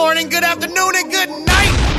morning, good afternoon, and good night.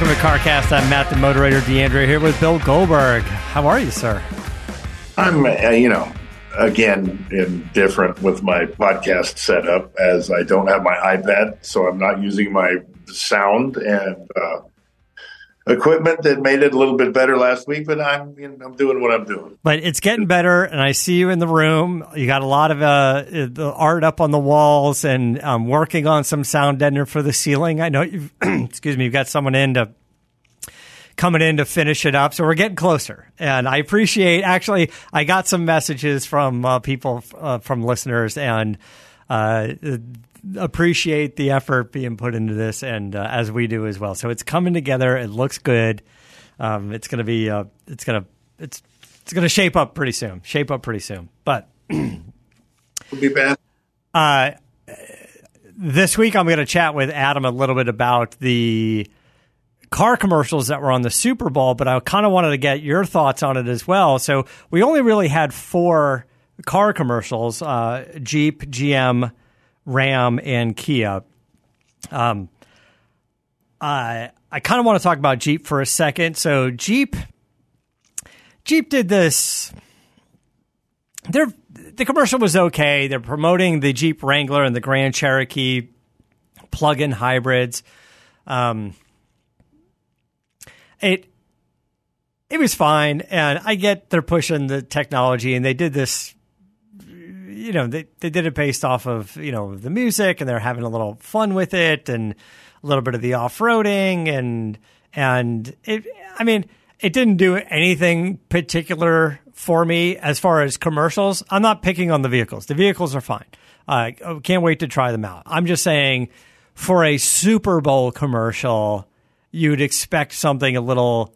Welcome to CarCast. I'm Matt, the moderator, D'Andria, here with Bill Goldberg. How are you, sir? I'm, uh, you know, again, indifferent with my podcast setup as I don't have my iPad, so I'm not using my sound and uh, equipment that made it a little bit better last week. But I'm, you know, I'm doing what I'm doing. But it's getting better, and I see you in the room. You got a lot of uh, the art up on the walls, and I'm working on some sound deadener for the ceiling. I know you've, excuse me, you've got someone in to coming in to finish it up. So we're getting closer. And I appreciate, actually, I got some messages from uh, people, uh, from listeners, and uh, appreciate the effort being put into this, and uh, as we do as well. So it's coming together. It looks good. Um, it's going to be, uh, it's going to, it's, it's going to shape up pretty soon. Shape up pretty soon. But Would be bad. uh, this week, I'm going to chat with Adam a little bit about the car commercials that were on the Super Bowl, but I kind of wanted to get your thoughts on it as well. So we only really had four car commercials uh, Jeep, GM, Ram, and Kia. Um, I I kind of want to talk about Jeep for a second. So Jeep, Jeep did this. Their the commercial was okay. They're promoting the Jeep Wrangler and the Grand Cherokee plug-in hybrids. Um, it it was fine, and I get they're pushing the technology, and they did this. You know, they they did it based off of you know the music, and they're having a little fun with it, and a little bit of the off roading, and and it. I mean, it didn't do anything particular for me as far as commercials. I'm not picking on the vehicles. The vehicles are fine. I uh, can't wait to try them out. I'm just saying, for a Super Bowl commercial, you'd expect something a little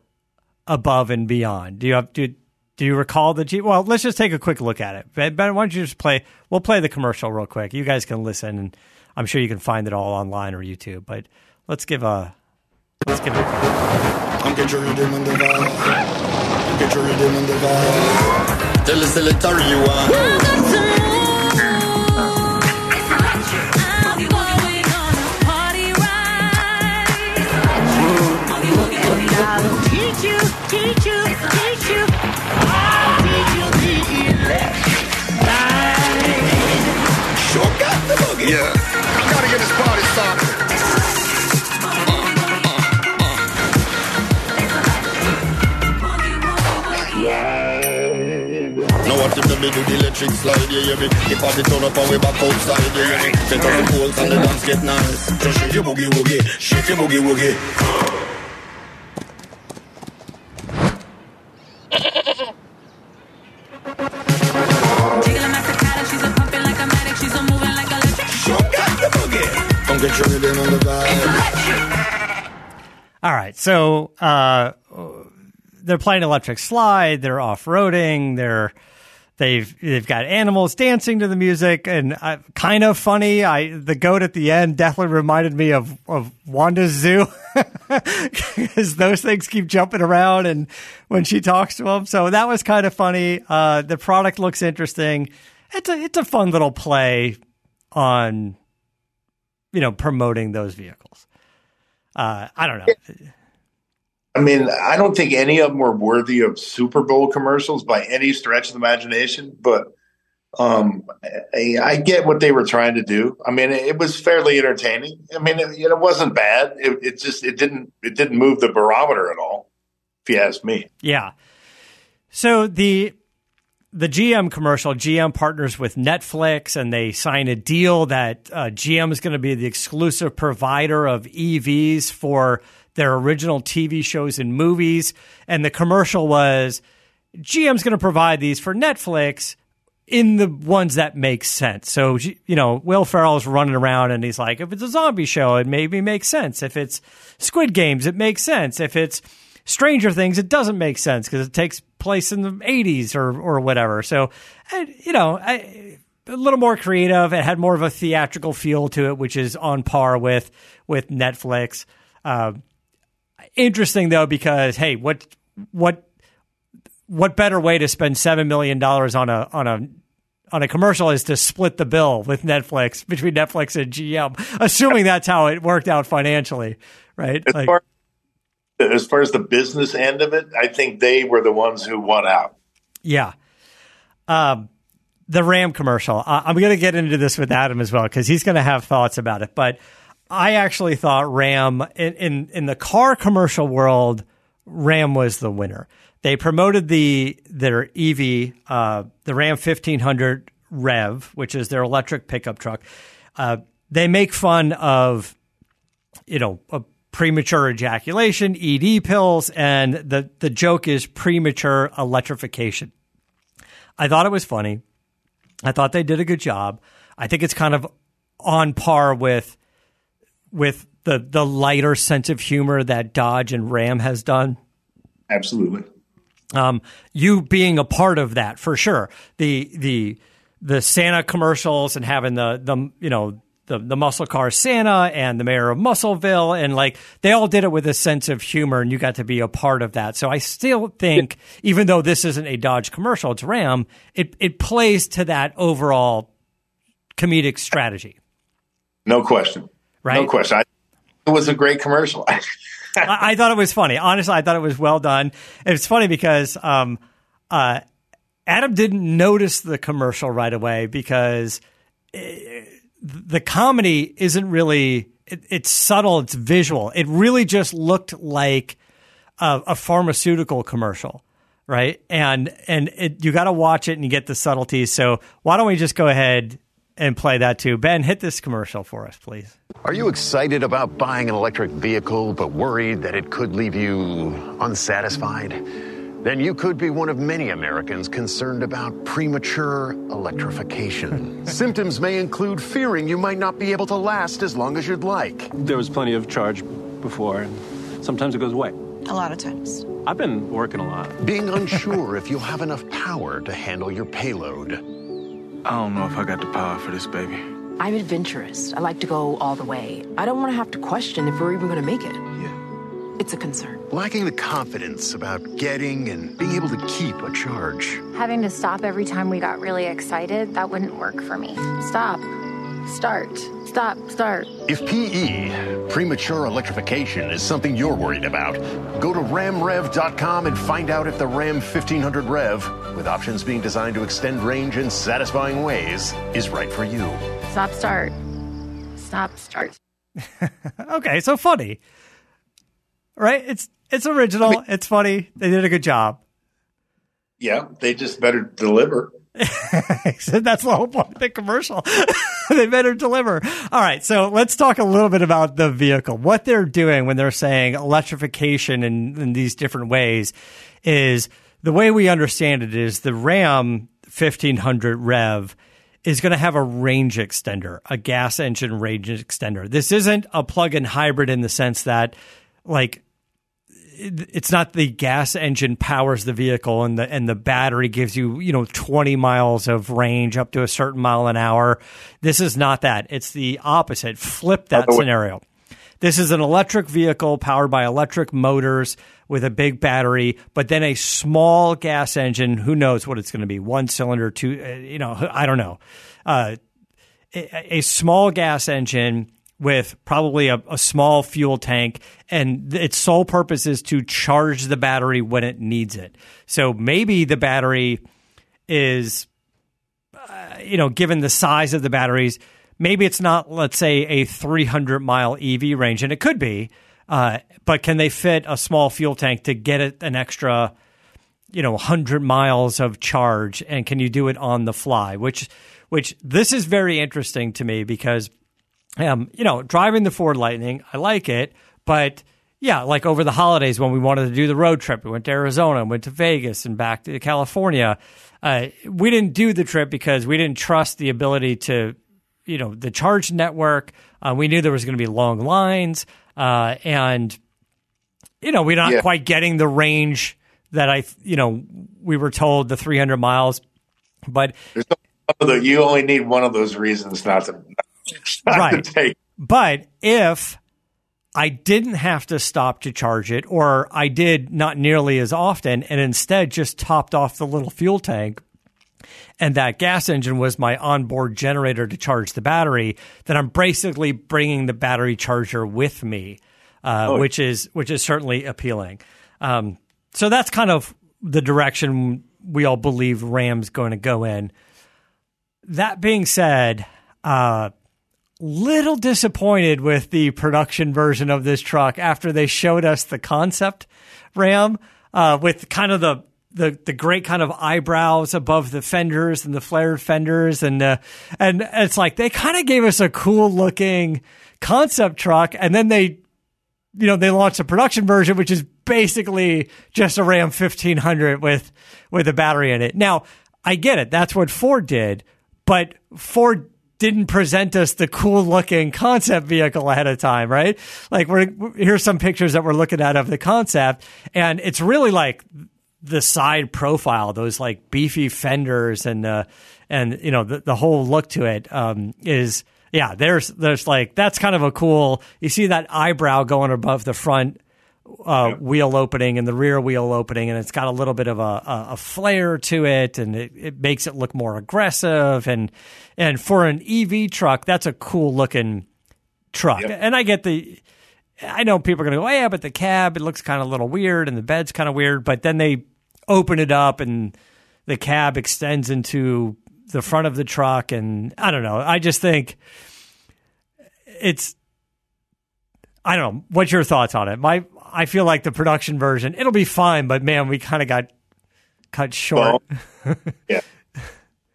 above and beyond. Do you have do do you recall the Jeep? Well, let's just take a quick look at it. Ben, Ben, why don't you just play? We'll play the commercial real quick. You guys can listen, and I'm sure you can find it all online or YouTube. But let's give a let's give it. A I'm get your rhythm on the vibe. Get your rhythm on the vibe. Tell us the letter you want. Sure got the boogie. Yeah, gotta get this party started. What do the electric slide, yeah, yeah, me The party turn up and we back outside, yeah, yeah, me Set up the poles and the dance get nice Just shake your boogie woogie, shake your boogie woogie right, so uh, they're playing electric slide. They're off roading. They're they've they've got animals dancing to the music, and uh, kind of funny. I the goat at the end definitely reminded me of of Wanda's zoo because those things keep jumping around, and when she talks to them, so that was kind of funny. Uh, the product looks interesting. It's a it's a fun little play on you know promoting those vehicles. Uh, I don't know. I mean, I don't think any of them were worthy of Super Bowl commercials by any stretch of the imagination, but um, I, I, get what they were trying to do. I mean, it, it was fairly entertaining. I mean, it, it wasn't bad. It, it, just it didn't it didn't move the barometer at all, if you ask me. Yeah. So the the GM commercial, GM partners with Netflix, and they sign a deal that uh, GM is going to be the exclusive provider of EVs for their original TV shows and movies. And the commercial was GM's going to provide these for Netflix in the ones that make sense. So, you know, Will Ferrell's running around and he's like, if it's a zombie show, it maybe makes sense. If it's Squid Games, it makes sense. If it's Stranger Things, it doesn't make sense because it takes place in the 80s or, or whatever. So, you know, I, a little more creative. It had more of a theatrical feel to it, which is on par with, with Netflix. Uh, interesting though, because, hey, what, what, what better way to spend seven million dollars on a on a on a commercial is to split the bill with Netflix between Netflix and GM, assuming that's how it worked out financially, right? As, like, far, as far as the business end of it, I think they were the ones who won out. Yeah. Um, the Ram commercial. Uh, I'm going to get into this with Adam as well because he's going to have thoughts about it. But I actually thought Ram in, in in the car commercial world, Ram was the winner. They promoted the their EV, uh, the Ram 1500 Rev, which is their electric pickup truck. Uh, they make fun of, you know, premature ejaculation, ED pills, and the the joke is premature electrification. I thought it was funny. I thought they did a good job. I think it's kind of on par with with the the lighter sense of humor that Dodge and Ram has done. Absolutely. Um, you being a part of that for sure. The the the Santa commercials and having the the you know the the muscle car Santa and the mayor of Muscleville and like they all did it with a sense of humor and you got to be a part of that. So I still think even though this isn't a Dodge commercial, it's Ram, it it plays to that overall comedic strategy. No question. Right? No question. I, it was a great commercial. I, I, thought it was funny. Honestly, I thought it was well done. It's funny because um, uh, Adam didn't notice the commercial right away because it, uh, the comedy isn't really. It, it's subtle. It's visual. It really just looked like a, a pharmaceutical commercial right? And and it, you got to watch it and you get the subtleties. So why don't we just go ahead and play that too. Ben, hit this commercial for us, please. Are you excited about buying an electric vehicle but worried that it could leave you unsatisfied? Then you could be one of many Americans concerned about premature electrification. Symptoms may include fearing you might not be able to last as long as you'd like. There was plenty of charge before, and sometimes it goes away. A lot of times. I've been working a lot. Being unsure if you'll have enough power to handle your payload. I don't know if I got the power for this, baby. I'm adventurous. I like to go all the way. I don't want to have to question if we're even going to make it. Yeah. It's a concern. Lacking the confidence about getting and being able to keep a charge. Having to stop every time we got really excited, that wouldn't work for me. Stop. Start. Stop. Start. If PE, premature electrification, is something you're worried about, go to ramrev.com and find out if the Ram 1500 Rev, with options being designed to extend range in satisfying ways, is right for you. Stop. Start. Stop. Start. okay, so funny. Right? It's it's original. I mean, it's funny. They did a good job. Yeah, they just better deliver. That's the whole point of the commercial. they better deliver. All right. So let's talk a little bit about the vehicle. What they're doing when they're saying electrification in, in these different ways is the way we understand it is the Ram 1500 Rev is going to have a range extender, a gas engine range extender. This isn't a plug in hybrid in the sense that, like, it's not the gas engine powers the vehicle and the and the battery gives you you know 20 miles of range up to a certain mile an hour. This is not that. It's the opposite. Flip that scenario. This is an electric vehicle powered by electric motors with a big battery but then a small gas engine. Who knows what it's going to be? One cylinder two uh, you know i don't know. Uh, a, a small gas engine with probably a, a, small fuel tank, and its sole purpose is to charge the battery when it needs it. So maybe the battery is, uh, you know, given the size of the batteries, maybe it's not, let's say, a 300 mile EV range, and it could be, uh, but can they fit a small fuel tank to get it an extra? you know 100 miles of charge and can you do it on the fly which which this is very interesting to me because um, you know driving the Ford Lightning I like it but yeah like over the holidays when we wanted to do the road trip we went to Arizona went to Vegas and back to California uh, we didn't do the trip because we didn't trust the ability to you know the charge network uh, we knew there was going to be long lines uh, and you know we're not yeah. quite getting the range that I, you know, we were told the 300 miles, but you only need one of those reasons not to, not right. But if I didn't have to stop to charge it, or I did not nearly as often, and instead just topped off the little fuel tank, and that gas engine was my onboard generator to charge the battery, then I'm basically bringing the battery charger with me, uh, oh. which is which is certainly appealing. Um, so that's kind of the direction we all believe Ram's going to go in. That being said, uh, little disappointed with the production version of this truck after they showed us the concept Ram uh, with kind of the the the great kind of eyebrows above the fenders and the flared fenders and uh, and it's like they kind of gave us a cool looking concept truck and then they you know, they launched a production version, which is basically just a Ram 1500 with, with a battery in it. Now, I get it. That's what Ford did, but Ford didn't present us the cool looking concept vehicle ahead of time, right? Like we're, here's some pictures that we're looking at of the concept and it's really like the side profile, those like beefy fenders and, uh, and, you know, the, the whole look to it, um, is, yeah, there's there's like that's kind of a cool. You see that eyebrow going above the front uh, yep. wheel opening and the rear wheel opening, and it's got a little bit of a, a, a flare to it, and it, it, makes it look more aggressive. And and for an EV truck, that's a cool looking truck. Yep. And I get the. I know people are going to go, oh, yeah, but the cab, it looks kind of a little weird and the bed's kind of weird. But then they open it up and the cab extends into the front of the truck, and I don't know. I just think it's. I don't know. What's your thoughts on it? My, I feel like the production version, it'll be fine, but man, we kind of got cut short. Well, yeah.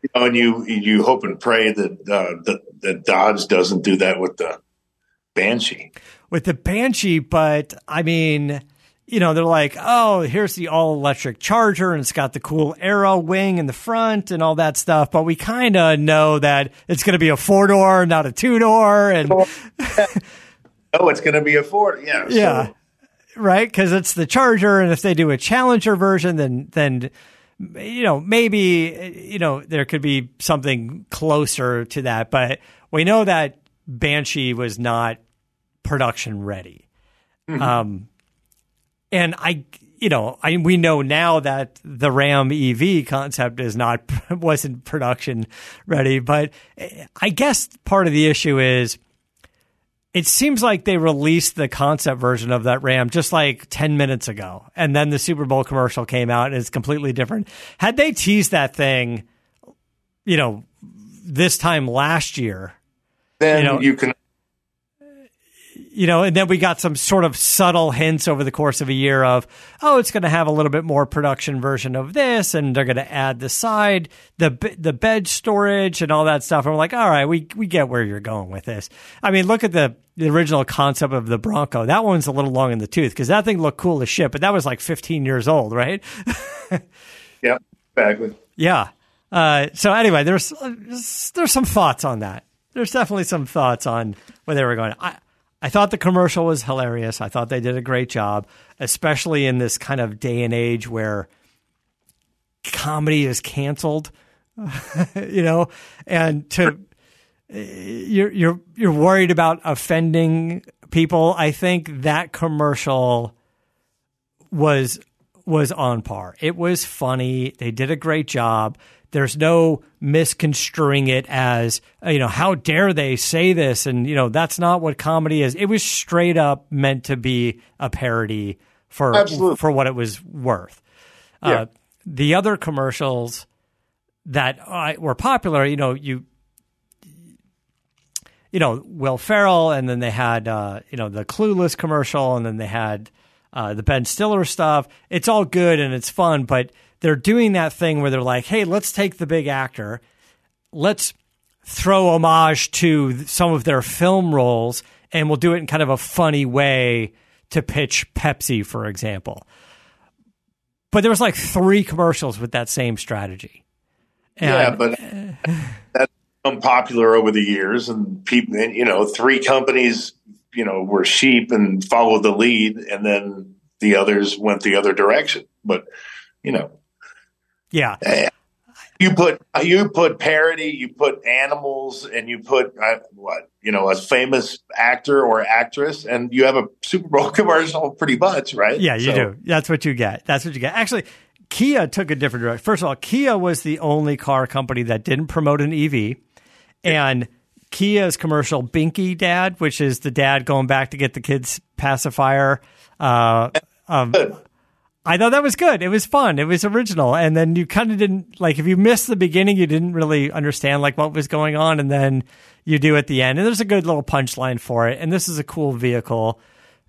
You know, and you you hope and pray that uh, that that Dodge doesn't do that with the Banshee. With the Banshee, but I mean, you know, they're like, oh, here's the all electric charger and it's got the cool R-Wing in the front and all that stuff. But we kind of know that it's going to be a four door, not a two door. And oh, it's going to be a four. Yeah. Yeah. So. Right. Cause it's the charger. And if they do a challenger version, then, then, you know, maybe, you know, there could be something closer to that. But we know that Banshee was not production ready. Mm-hmm. Um, and I, you know, I we know now that the Ram EV concept is not wasn't production ready, but I guess part of the issue is it seems like they released the concept version of that Ram just like 10 minutes ago. And then the Super Bowl commercial came out and it's completely different. Had they teased that thing, you know, this time last year, then you, know, you can you know, and then we got some sort of subtle hints over the course of a year of, oh, it's going to have a little bit more production version of this, and they're going to add the side, the the bed storage, and all that stuff. And we're like, all right, we we get where you're going with this. I mean, look at the the original concept of the Bronco. That one's a little long in the tooth because that thing looked cool as shit, but that was like 15 years old, right? yeah, exactly. Yeah. Uh, so anyway, there's there's some thoughts on that. There's definitely some thoughts on where they were going. I, I thought the commercial was hilarious. I thought they did a great job, especially in this kind of day and age where comedy is canceled, you know, and to you're you're you're worried about offending people. I think that commercial was was on par. It was funny. They did a great job. There's no misconstruing it as, you know, how dare they say this? And, you know, that's not what comedy is. It was straight up meant to be a parody for, Absolutely. for what it was worth. Yeah. Uh, the other commercials that uh, were popular, you know, you, you know, Will Ferrell, and then they had, uh, you know, the Clueless commercial, and then they had uh, the Ben Stiller stuff. It's all good and it's fun, but they're doing that thing where they're like, hey, let's take the big actor, let's throw homage to some of their film roles, and we'll do it in kind of a funny way to pitch Pepsi, for example. But there was like three commercials with that same strategy. yeah, but that's become popular over the years, and people, and, you know, three companies, you know, were sheep and followed the lead, and then the others went the other direction. But you know, yeah, you put you put parody, you put animals, and you put uh, what you know, a famous actor or actress, and you have a Super Bowl commercial, pretty much, right? Yeah, you So- do. That's what you get. That's what you get. Actually, Kia took a different direction. First of all, Kia was the only car company that didn't promote an EV. And Kia's commercial, Binky Dad, which is the dad going back to get the kids' pacifier. Uh, um, I thought that was good. It was fun. It was original. And then you kind of didn't like if you missed the beginning, you didn't really understand like what was going on, and then you do at the end. And there's a good little punchline for it. And this is a cool vehicle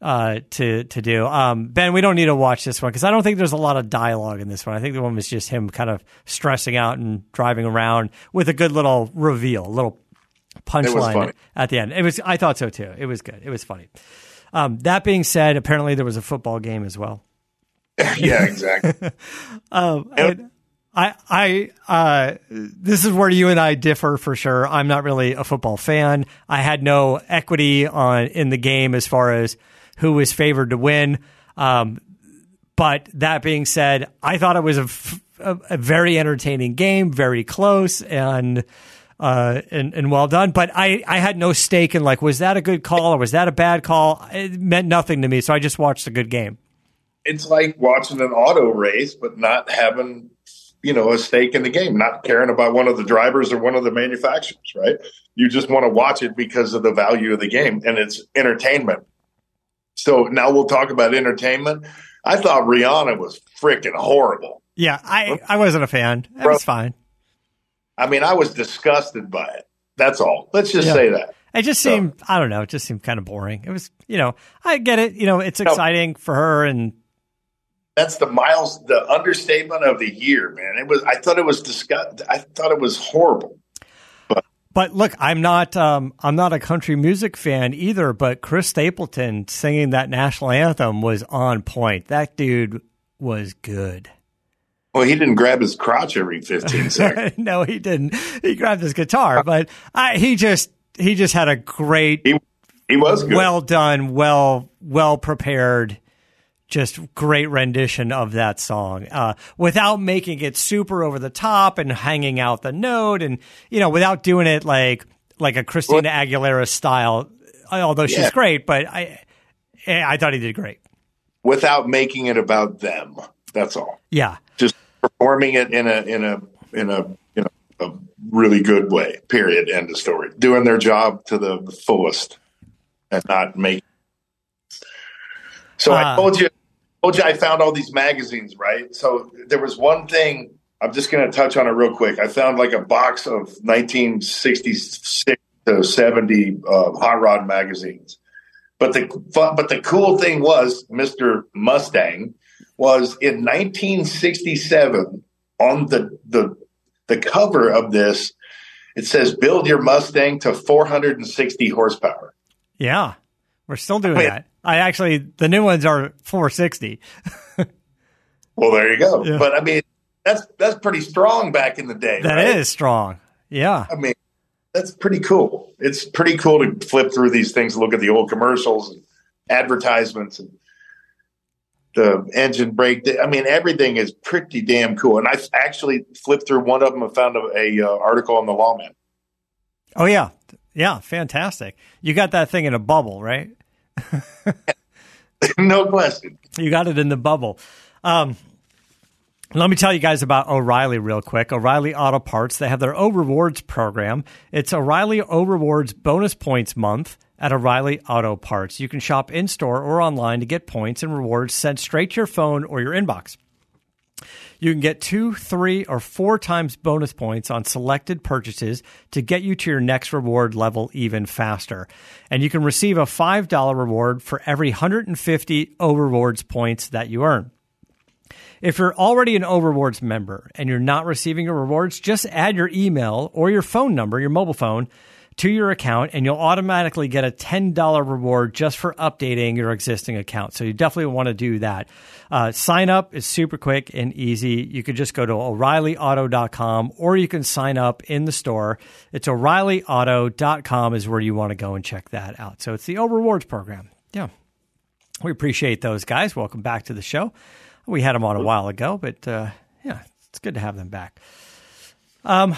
uh, to to do. Um, ben, we don't need to watch this one because I don't think there's a lot of dialogue in this one. I think the one was just him kind of stressing out and driving around with a good little reveal, a little punchline at the end. It was. I thought so too. It was good. It was funny. Um, that being said, apparently there was a football game as well. yeah, exactly. Um, and I, I, uh, this is where you and I differ for sure. I'm not really a football fan. I had no equity on in the game as far as who was favored to win. Um, but that being said, I thought it was a, f- a- a very entertaining game, very close and. Uh, and, and well done. But I, I had no stake in like, was that a good call or was that a bad call? It meant nothing to me. So I just watched a good game. It's like watching an auto race, but not having, you know, a stake in the game, not caring about one of the drivers or one of the manufacturers, right? You just want to watch it because of the value of the game and it's entertainment. So now we'll talk about entertainment. I thought Rihanna was freaking horrible. Yeah, I, I wasn't a fan. It was fine. I mean, I was disgusted by it. That's all. Let's just Yeah. say that. It just seemed, I don't know, it just seemed kind of boring. It was, you know, I get it. You know, it's exciting for her and That's the miles, the understatement of the year, man. It was. I thought it was disgust. I thought it was horrible. But but look, I'm not um, I'm not a country music fan either. But Chris Stapleton singing that national anthem was on point. That dude was good. Well, he didn't grab his crotch every 15 seconds. no, he didn't. He grabbed his guitar, but I, he just he just had a great. He, he was good. well done, well well prepared. Just great rendition of that song, uh, without making it super over the top and hanging out the note, and you know, without doing it like like a Christina Aguilera style. Although she's Yeah. great, but I I thought he did great. without making it about them. That's all. Yeah, Just performing it in a in a in a you know a really good way. Period. End of story. Doing their job to the fullest and not make. So I Ah. told you, told you I found all these magazines, right? So there was one thing. I'm just going to touch on it real quick. I found like a box of 1966 to 70 uh, hot rod magazines. But the but the cool thing was, Mister Mustang was in 1967 on the the the cover of this. It says, "Build your Mustang to 460 horsepower." yeah, we're still doing Wait. that. I actually the new ones are 460. Well, there you go. Yeah. But I mean, that's that's pretty strong back in the day. That is right? strong. Yeah, I mean, that's pretty cool. It's pretty cool to flip through these things, look at the old commercials and advertisements and the engine brake. I mean, everything is pretty damn cool. And I actually flipped through one of them and found a, a uh, article on the lawman. Oh yeah, yeah, fantastic. You got that thing in a bubble, right? no question. You got it in the bubble. Um, Let me tell you guys about O'Reilly real quick. O'Reilly Auto Parts, they have their O Rewards program. It's O'Reilly O Rewards bonus points month at O'Reilly Auto Parts. You can shop in store or online to get points and rewards sent straight to your phone or your inbox. You can get two, three, or four times bonus points on selected purchases to get you to your next reward level even faster. And you can receive a $5 reward for every 150 O Rewards points that you earn. If you're already an O Rewards member and you're not receiving your rewards, just add your email or your phone number, your mobile phone, to your account and you'll automatically get a $10 reward just for updating your existing account. So you definitely want to do that. Uh, sign up is super quick and easy. You could just go to o'reillyauto.com or you can sign up in the store. It's o'reillyauto.com is where you want to go and check that out. So it's the O Rewards program. Yeah. We appreciate those guys. Welcome back to the show. We had them on a while ago, but uh, yeah, it's good to have them back. Um,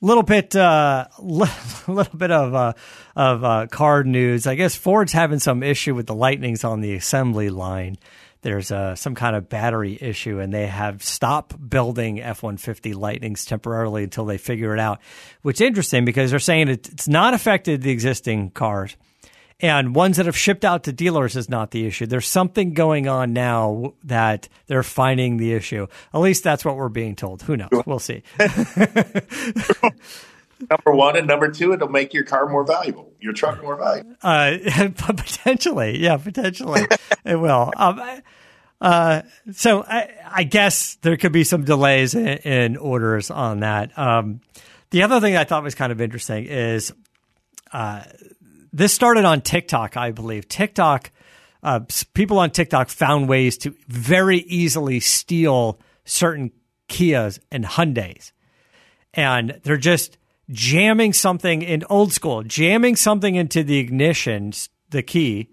little bit, uh, little bit of uh, of uh, card news. I guess Ford's having some issue with the lightnings on the assembly line. There's uh, some kind of battery issue, and they have stopped building F one fifty Lightnings temporarily until they figure it out. Which is interesting because they're saying it's not affected the existing cars and ones that have shipped out to dealers is not the issue. There's something going on now that they're finding the issue. At least that's what we're being told. Who knows? We'll see. number one and number two, it'll make your car more valuable, your truck more valuable. Uh, potentially, yeah, potentially it will. Um, uh, so I, I, guess there could be some delays in, in orders on that. Um, the other thing I thought was kind of interesting is uh, this started on TikTok, I believe. TikTok, uh, people on TikTok found ways to very easily steal certain Kias and Hyundais. And they're just jamming something in old school, jamming something into the ignition, the key,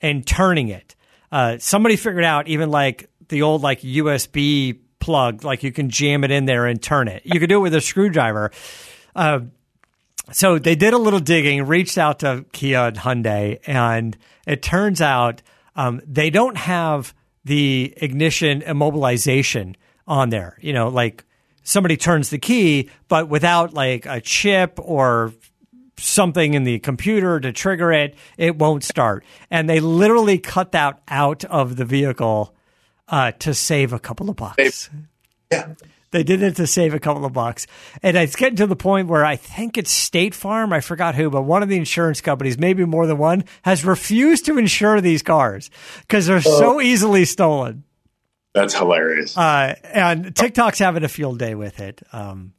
and turning it. Uh, somebody figured out even like the old like USB plug, like you can jam it in there and turn it. You could do it with a screwdriver. Uh, so they did a little digging, reached out to Kia and Hyundai, and it turns out um, they don't have the ignition immobilization on there. You know, like somebody turns the key, but without like a chip or something in the computer to trigger it, it won't start. And they literally cut that out of the vehicle uh, to save a couple of bucks. Yeah. They did it to save a couple of bucks. And it's getting to the point where I think it's State Farm. I forgot who, but one of the insurance companies, maybe more than one, has refused to insure these cars because they're so oh. easily stolen. That's hilarious. Uh, and TikTok's having a field day with it. Um,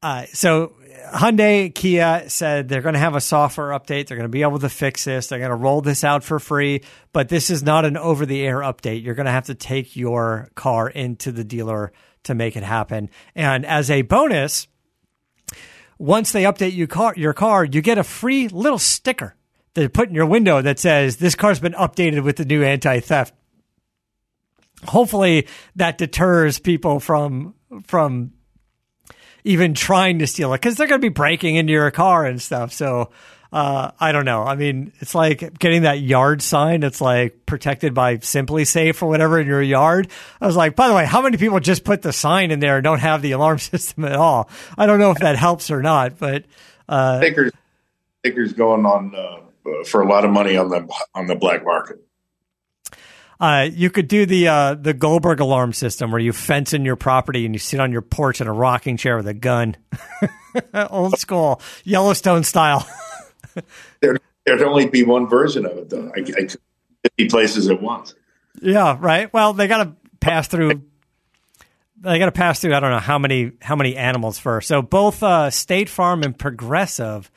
uh, so Hyundai, Kia said they're going to have a software update. They're going to be able to fix this. They're going to roll this out for free, but this is not an over the air update. You're going to have to take your car into the dealer to make it happen. And as a bonus, once they update you car, your car, you get a free little sticker that they put in your window that says this car's been updated with the new anti-theft. Hopefully that deters people from from even trying to steal it because they're going to be breaking into your car and stuff. So uh, I don't know. I mean, it's like getting that yard sign. It's like protected by SimpliSafe or whatever in your yard. I was like, by the way, how many people just put the sign in there and don't have the alarm system at all? I don't know if that helps or not, but uh, stickers, stickers going on uh, for a lot of money on the on the black market. Uh, you could do the uh, the Goldberg alarm system where you fence in your property and you sit on your porch in a rocking chair with a gun, old school Yellowstone style. there, there'd only be one version of it, though. I, I could 50 places at once. Yeah, right. Well, they got to pass through. They got to pass through. I don't know how many how many animals first. So both uh, State Farm and Progressive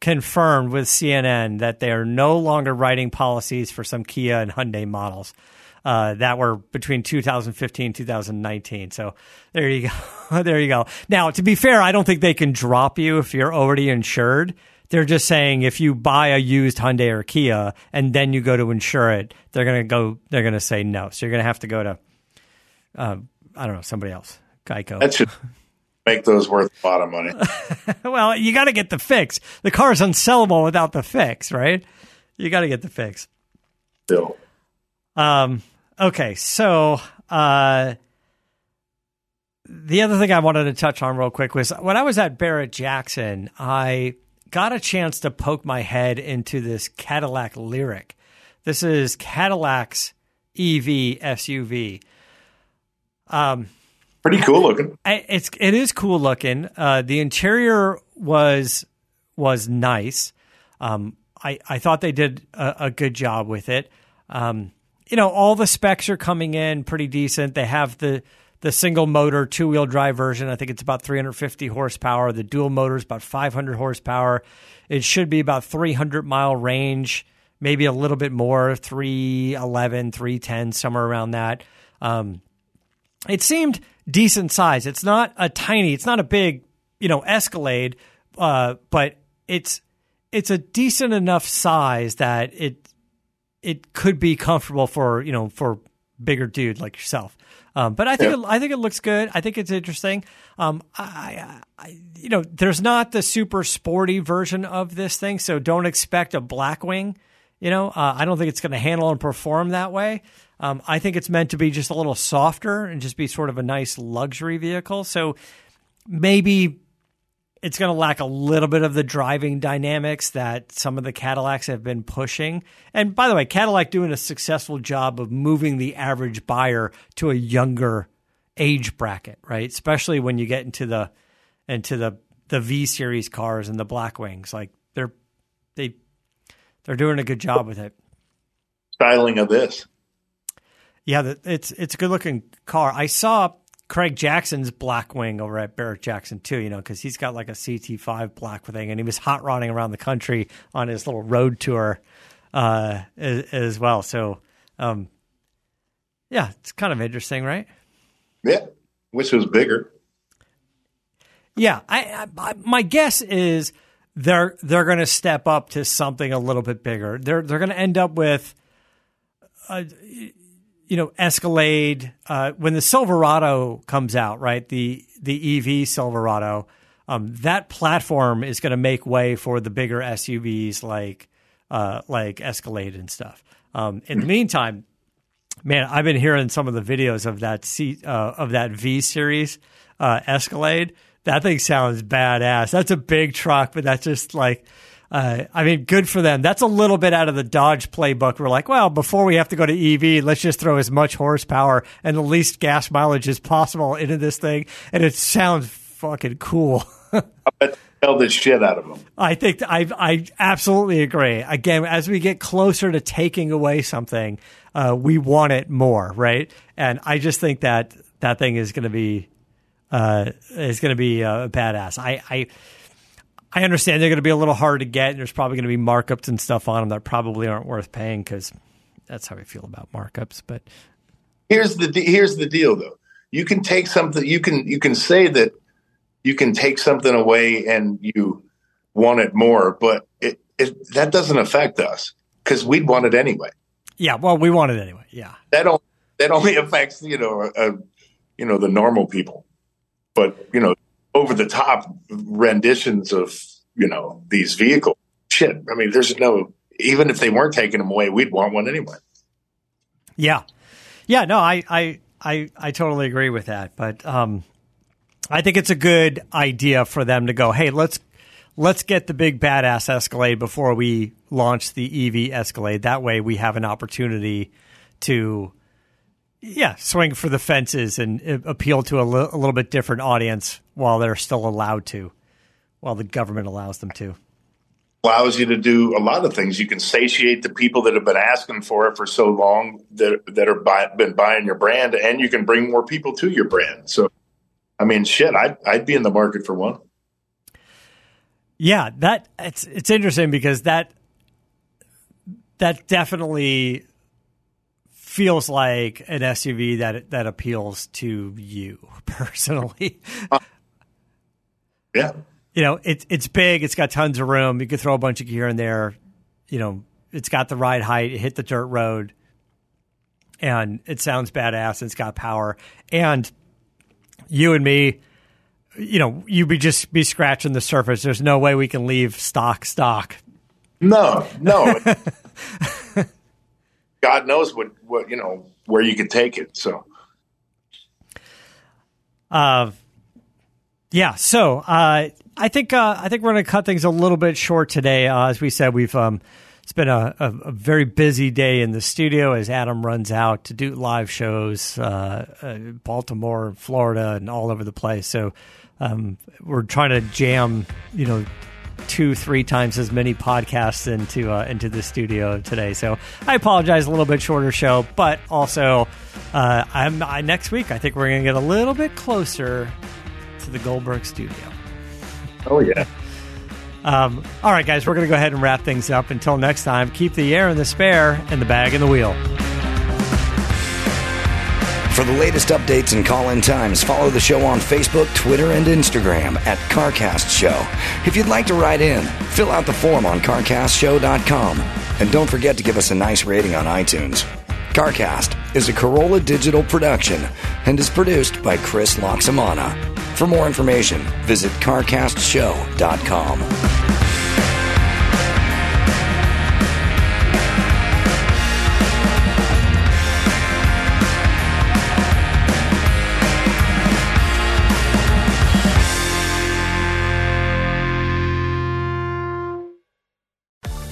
confirmed with CNN that they are no longer writing policies for some Kia and Hyundai models. Uh, that were between 2015 2019. So there you go. there you go. Now, to be fair, I don't think they can drop you if you're already insured. They're just saying if you buy a used Hyundai or Kia and then you go to insure it, they're gonna go. They're gonna say no. So you're gonna have to go to, uh, I don't know, somebody else, Geico. That should make those worth a lot of money. well, you got to get the fix. The car is unsellable without the fix, right? You got to get the fix. Still. Um. Okay. So, uh, the other thing I wanted to touch on real quick was when I was at Barrett Jackson, I got a chance to poke my head into this Cadillac LYRIQ. This is Cadillac's EV SUV. Um, Pretty cool looking. It's it is cool looking. Uh, the interior was was nice. Um, I I thought they did a, a good job with it. Um, you know, all the specs are coming in pretty decent. They have the the single motor two wheel drive version. I think it's about 350 horsepower. The dual motor is about 500 horsepower. It should be about 300 mile range, maybe a little bit more, 311, 310, somewhere around that. Um, it seemed decent size. It's not a tiny, it's not a big, you know, Escalade, uh, but it's it's a decent enough size that it it could be comfortable for you know for bigger dude like yourself. Um, but I think yeah. it, I think it looks good. I think it's interesting. Um, I, I, you know, there's not the super sporty version of this thing, so don't expect a Blackwing. You know, uh, I don't think it's going to handle and perform that way. Um, I think it's meant to be just a little softer and just be sort of a nice luxury vehicle. So maybe it's going to lack a little bit of the driving dynamics that some of the Cadillacs have been pushing. And by the way, Cadillac doing a successful job of moving the average buyer to a younger age bracket, right? Especially when you get into the into the the V series cars and the Blackwings. Like they're they they're doing a good job with it. Styling of this. Yeah, it's it's a good looking car. I saw Craig Jackson's Blackwing over at Barrett Jackson too, you know, because he's got like a CT5 Blackwing, and he was hot rodding around the country on his little road tour uh, as, as, well. So, um, yeah, it's kind of interesting, right? Yeah, wish it was bigger. Yeah, I, I my guess is they're they're going to step up to something a little bit bigger. They're they're going to end up with. Uh, you know, Escalade, uh, when the Silverado comes out, right? The the EV Silverado, um, that platform is going to make way for the bigger SUVs like uh, like Escalade and stuff. Um, in the meantime, man, I've been hearing some of the videos of that C, uh, of that V series uh, Escalade. That thing sounds badass. That's a big truck, but that's just like uh, I mean, good for them. That's a little bit out of the Dodge playbook. We're like, well, before we have to go to EV, let's just throw as much horsepower and the least gas mileage as possible into this thing, and it sounds fucking cool. I bet tell the shit out of them. I think I I absolutely agree. Again, as we get closer to taking away something, uh, we want it more, right? And I just think that that thing is going to be uh, is going to be uh, badass. I I I understand they're going to be a little hard to get. And there's probably going to be markups and stuff on them that probably aren't worth paying because that's how I feel about markups. But here's the here's the deal, though. You can take something. You can you can say that you can take something away and you want it more, but it, it that doesn't affect us because we'd want it anyway. Yeah, well, we want it anyway. Yeah, that only that only affects you know uh, you know the normal people, but you know over the top renditions of you know these vehicles. Shit, I mean, there's no even if they weren't taking them away, we'd want one anyway. Yeah, yeah, no, I I I, I totally agree with that, but um, I think it's a good idea for them to go. Hey, let's let's get the big badass Escalade before we launch the EV Escalade. That way, we have an opportunity to yeah, swing for the fences and uh, appeal to a, li- a little bit different audience while they're still allowed to, while the government allows them to. Allows you to do a lot of things. You can satiate the people that have been asking for it for so long that that are buy, been buying your brand, and you can bring more people to your brand. So, I mean, shit, I'd I'd be in the market for one. Yeah, that it's it's interesting because that that definitely feels like an SUV that that appeals to you personally. Uh, Yeah. You know, it's it's big, it's got tons of room. You can throw a bunch of gear in there. You know, it's got the ride height, it hit the dirt road. And it sounds badass and it's got power. And you and me, you know, you be just be scratching the surface. There's no way we can leave stock stock. No, no. God knows what what you know where you could take it. So Uh, yeah. So uh, I think uh, I think we're going to cut things a little bit short today. Uh, as we said, we've um, it's been a, a, a, very busy day in the studio as Adam runs out to do live shows, uh, uh, Baltimore, Florida, and all over the place. So um, we're trying to jam, you know, two, three times as many podcasts into uh, into the studio today. So I apologize, a little bit shorter show, but also I'm I, next week. I think we're going to get a little bit closer to the Goldberg studio. Oh yeah. Um, all right, guys, we're going to go ahead and wrap things up. Until next time, keep the air in the spare and the bag in the wheel. For the latest updates and call in times, follow the show on Facebook, Twitter, and Instagram at CarCast Show. If you'd like to write in, fill out the form on CarCastShow.com. And don't forget to give us a nice rating on iTunes. CarCast is a Carolla digital production and is produced by Chris Loxamana. For more information, visit CarCastShow.com.